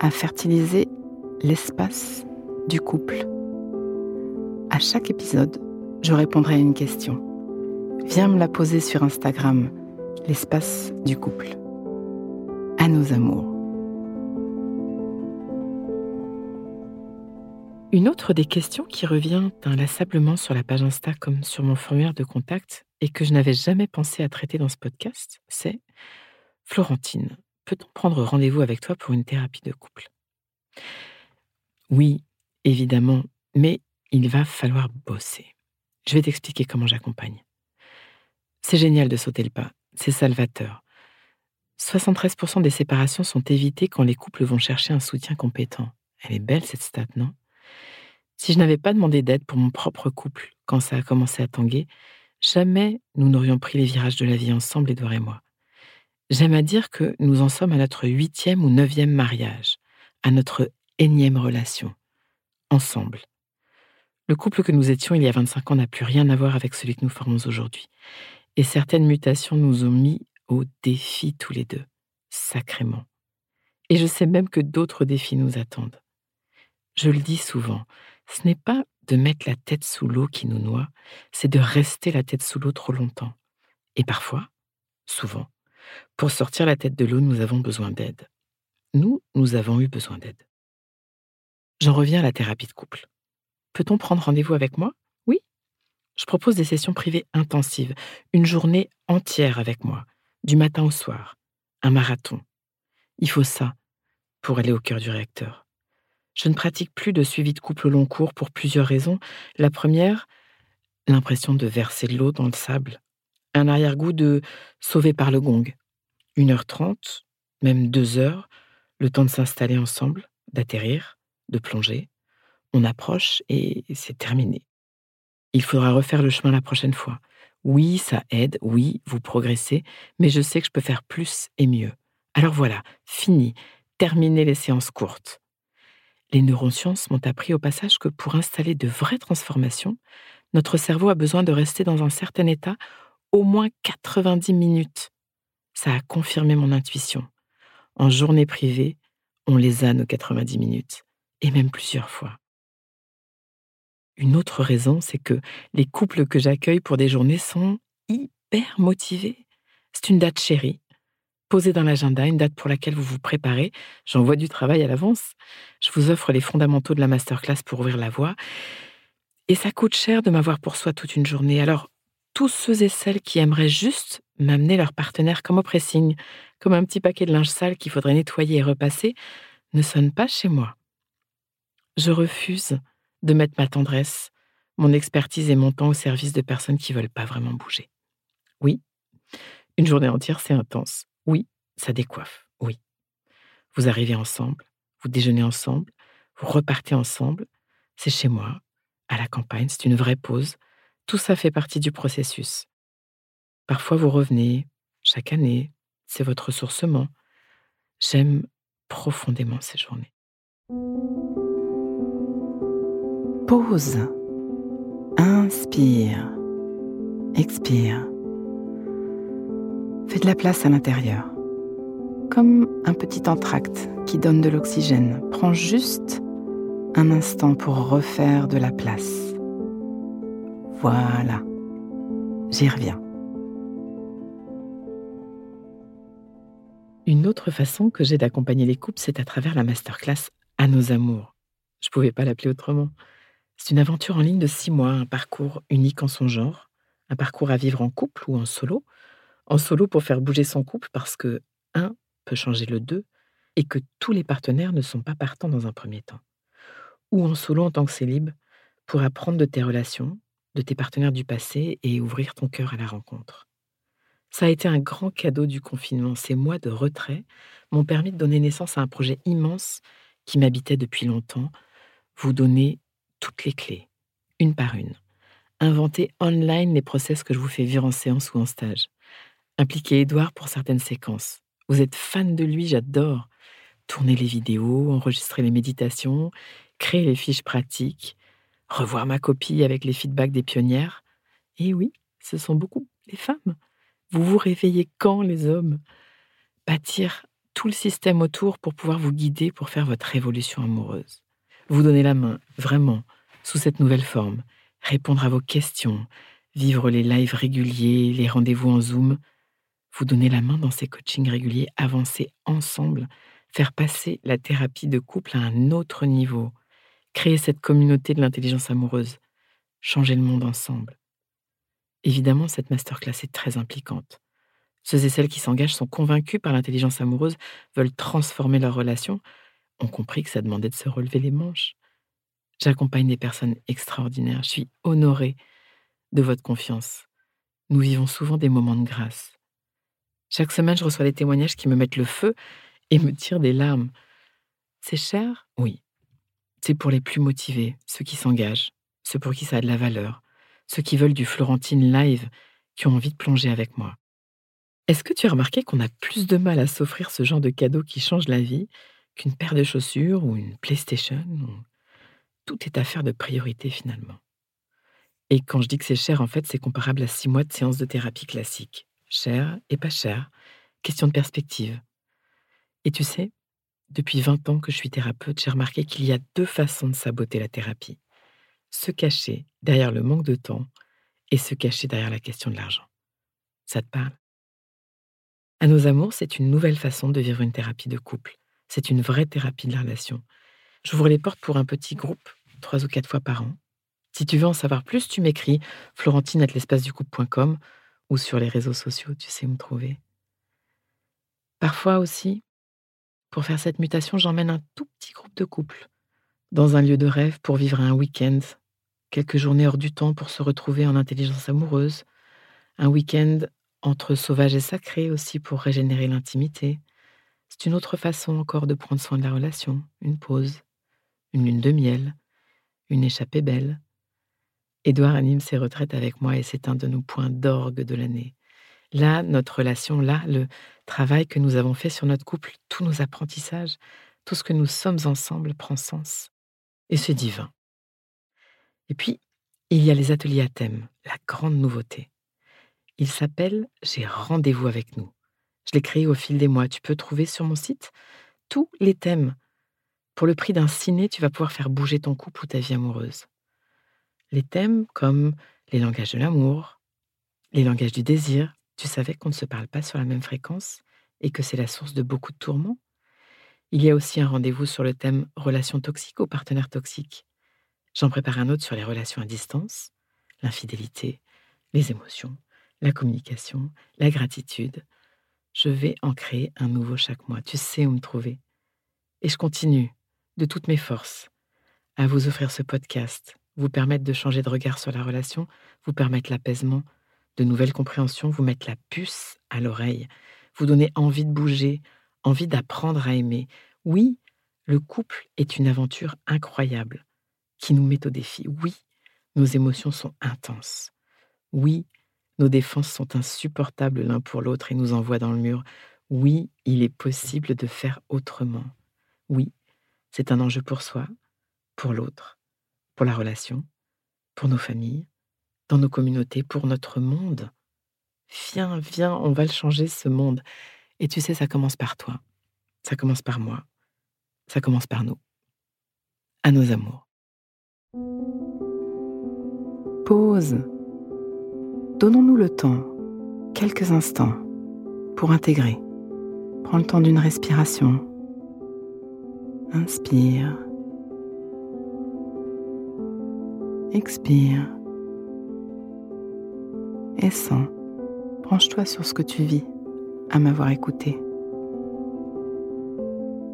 à fertiliser l'espace du couple. À chaque épisode, je répondrai à une question. Viens me la poser sur Instagram, l'espace du couple. À nos amours. Une autre des questions qui revient inlassablement sur la page Insta comme sur mon formulaire de contact et que je n'avais jamais pensé à traiter dans ce podcast, c'est Florentine, peut-on prendre rendez-vous avec toi pour une thérapie de couple Oui, évidemment, mais il va falloir bosser. Je vais t'expliquer comment j'accompagne. C'est génial de sauter le pas, c'est salvateur. 73% des séparations sont évitées quand les couples vont chercher un soutien compétent. Elle est belle cette stat, non? Si je n'avais pas demandé d'aide pour mon propre couple quand ça a commencé à tanguer, jamais nous n'aurions pris les virages de la vie ensemble, Edouard et moi. J'aime à dire que nous en sommes à notre huitième ou neuvième mariage, à notre énième relation, ensemble. Le couple que nous étions il y a 25 ans n'a plus rien à voir avec celui que nous formons aujourd'hui. Et certaines mutations nous ont mis au défi tous les deux, sacrément. Et je sais même que d'autres défis nous attendent. Je le dis souvent, ce n'est pas de mettre la tête sous l'eau qui nous noie, c'est de rester la tête sous l'eau trop longtemps. Et parfois, souvent, pour sortir la tête de l'eau, nous avons besoin d'aide. Nous, nous avons eu besoin d'aide. J'en reviens à la thérapie de couple. Peut-on prendre rendez-vous avec moi? Oui. Je propose des sessions privées intensives, une journée entière avec moi, du matin au soir, un marathon. Il faut ça pour aller au cœur du réacteur. Je ne pratique plus de suivi de couple long cours pour plusieurs raisons. La première, l'impression de verser de l'eau dans le sable. Un arrière-goût de sauver par le gong. Une heure trente, même deux heures, le temps de s'installer ensemble, d'atterrir, de plonger. On approche et c'est terminé. Il faudra refaire le chemin la prochaine fois. Oui, ça aide, oui, vous progressez, mais je sais que je peux faire plus et mieux. Alors voilà, fini, terminé les séances courtes. Les neurosciences m'ont appris au passage que pour installer de vraies transformations, notre cerveau a besoin de rester dans un certain état au moins 90 minutes. Ça a confirmé mon intuition. En journée privée, on les a nos 90 minutes, et même plusieurs fois. Une autre raison, c'est que les couples que j'accueille pour des journées sont hyper motivés. C'est une date chérie, posée dans l'agenda, une date pour laquelle vous vous préparez. J'envoie du travail à l'avance. Je vous offre les fondamentaux de la masterclass pour ouvrir la voie. Et ça coûte cher de m'avoir pour soi toute une journée. Alors, tous ceux et celles qui aimeraient juste m'amener leur partenaire comme au pressing, comme un petit paquet de linge sale qu'il faudrait nettoyer et repasser, ne sonnent pas chez moi. Je refuse de mettre ma tendresse, mon expertise et mon temps au service de personnes qui veulent pas vraiment bouger. Oui, une journée entière, c'est intense. Oui, ça décoiffe. Oui. Vous arrivez ensemble, vous déjeunez ensemble, vous repartez ensemble. C'est chez moi, à la campagne, c'est une vraie pause. Tout ça fait partie du processus. Parfois, vous revenez, chaque année, c'est votre ressourcement. J'aime profondément ces journées. Pause. Inspire. Expire. Fais de la place à l'intérieur. Comme un petit entracte qui donne de l'oxygène. Prends juste un instant pour refaire de la place. Voilà. J'y reviens. Une autre façon que j'ai d'accompagner les couples, c'est à travers la masterclass À nos amours. Je pouvais pas l'appeler autrement. C'est une aventure en ligne de six mois, un parcours unique en son genre, un parcours à vivre en couple ou en solo. En solo pour faire bouger son couple parce que un peut changer le deux et que tous les partenaires ne sont pas partants dans un premier temps. Ou en solo en tant que célib pour apprendre de tes relations, de tes partenaires du passé et ouvrir ton cœur à la rencontre. Ça a été un grand cadeau du confinement. Ces mois de retrait m'ont permis de donner naissance à un projet immense qui m'habitait depuis longtemps, vous donner toutes les clés, une par une. Inventer online les process que je vous fais vivre en séance ou en stage. Impliquer Edouard pour certaines séquences. Vous êtes fan de lui, j'adore. Tourner les vidéos, enregistrer les méditations, créer les fiches pratiques, revoir ma copie avec les feedbacks des pionnières. Et oui, ce sont beaucoup les femmes. Vous vous réveillez quand les hommes? Bâtir tout le système autour pour pouvoir vous guider pour faire votre révolution amoureuse. Vous donner la main, vraiment, sous cette nouvelle forme, répondre à vos questions, vivre les lives réguliers, les rendez-vous en Zoom, vous donner la main dans ces coachings réguliers, avancer ensemble, faire passer la thérapie de couple à un autre niveau, créer cette communauté de l'intelligence amoureuse, changer le monde ensemble. Évidemment, cette masterclass est très impliquante. Ceux et celles qui s'engagent sont convaincus par l'intelligence amoureuse, veulent transformer leur relation, ont compris que ça demandait de se relever les manches. J'accompagne des personnes extraordinaires. Je suis honorée de votre confiance. Nous vivons souvent des moments de grâce. Chaque semaine, je reçois des témoignages qui me mettent le feu et me tirent des larmes. C'est cher? Oui. C'est pour les plus motivés, ceux qui s'engagent, ceux pour qui ça a de la valeur, ceux qui veulent du Florentine live, qui ont envie de plonger avec moi. Est-ce que tu as remarqué qu'on a plus de mal à s'offrir ce genre de cadeau qui change la vie qu'une paire de chaussures ou une PlayStation Tout est affaire de priorité finalement? Et quand je dis que c'est cher, en fait, c'est comparable à six mois de séance de thérapie classique. Cher et pas cher. Question de perspective. Et tu sais, depuis 20 ans que je suis thérapeute, j'ai remarqué qu'il y a deux façons de saboter la thérapie. Se cacher derrière le manque de temps et se cacher derrière la question de l'argent. Ça te parle? À nos amours, c'est une nouvelle façon de vivre une thérapie de couple. C'est une vraie thérapie de la relation. J'ouvre les portes pour un petit groupe, trois ou quatre fois par an. Si tu veux en savoir plus, tu m'écris florentine ou sur les réseaux sociaux, tu sais où me trouver. Parfois aussi, pour faire cette mutation, j'emmène un tout petit groupe de couples dans un lieu de rêve pour vivre un week-end, quelques journées hors du temps pour se retrouver en intelligence amoureuse, un week-end entre sauvage et sacré aussi pour régénérer l'intimité. C'est une autre façon encore de prendre soin de la relation, une pause, une lune de miel, une échappée belle. Édouard anime ses retraites avec moi et c'est un de nos points d'orgue de l'année. Là, notre relation, là, le travail que nous avons fait sur notre couple, tous nos apprentissages, tout ce que nous sommes ensemble prend sens. Et c'est divin. Et puis, il y a les ateliers à thème, la grande nouveauté. Il s'appelle J'ai rendez-vous avec nous. Je l'ai créé au fil des mois. Tu peux trouver sur mon site tous les thèmes. Pour le prix d'un ciné, tu vas pouvoir faire bouger ton couple ou ta vie amoureuse. Les thèmes comme les langages de l'amour, les langages du désir. Tu savais qu'on ne se parle pas sur la même fréquence et que c'est la source de beaucoup de tourments? Il y a aussi un rendez-vous sur le thème relations toxiques ou partenaires toxiques. J'en prépare un autre sur les relations à distance, l'infidélité, les émotions la communication, la gratitude. Je vais en créer un nouveau chaque mois. Tu sais où me trouver. Et je continue, de toutes mes forces, à vous offrir ce podcast, vous permettre de changer de regard sur la relation, vous permettre l'apaisement, de nouvelles compréhensions, vous mettre la puce à l'oreille, vous donner envie de bouger, envie d'apprendre à aimer. Oui, le couple est une aventure incroyable qui nous met au défi. Oui, nos émotions sont intenses. Oui, nos défenses sont insupportables l'un pour l'autre et nous envoient dans le mur. Oui, il est possible de faire autrement. Oui, c'est un enjeu pour soi, pour l'autre, pour la relation, pour nos familles, dans nos communautés, pour notre monde. Viens, viens, on va le changer, ce monde. Et tu sais, ça commence par toi. Ça commence par moi. Ça commence par nous. À nos amours. Pause Donnons-nous le temps, quelques instants, pour intégrer. Prends le temps d'une respiration. Inspire. Expire. Et sens. Branche-toi sur ce que tu vis à m'avoir écouté.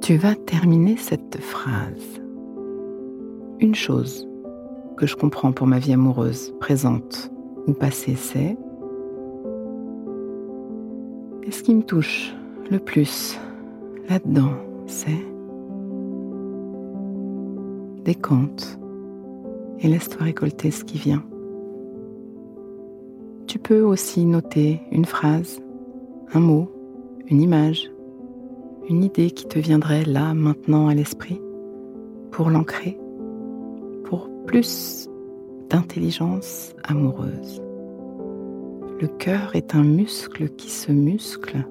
Tu vas terminer cette phrase. Une chose que je comprends pour ma vie amoureuse, présente ou passée, c'est et ce qui me touche le plus là-dedans, c'est décompte et laisse-toi récolter ce qui vient. Tu peux aussi noter une phrase, un mot, une image, une idée qui te viendrait là, maintenant à l'esprit, pour l'ancrer, pour plus d'intelligence amoureuse. Le cœur est un muscle qui se muscle.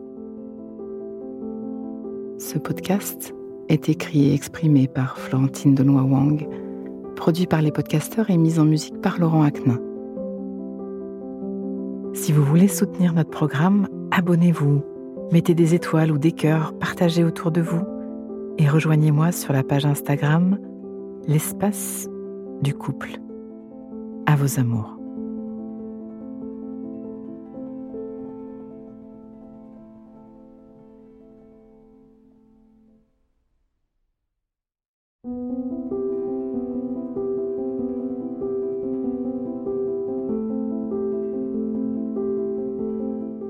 Ce podcast est écrit et exprimé par Florentine Denois Wang, produit par les podcasteurs et mis en musique par Laurent Aknin. Si vous voulez soutenir notre programme, abonnez-vous, mettez des étoiles ou des cœurs, partagez autour de vous et rejoignez-moi sur la page Instagram L'espace du couple. À vos amours.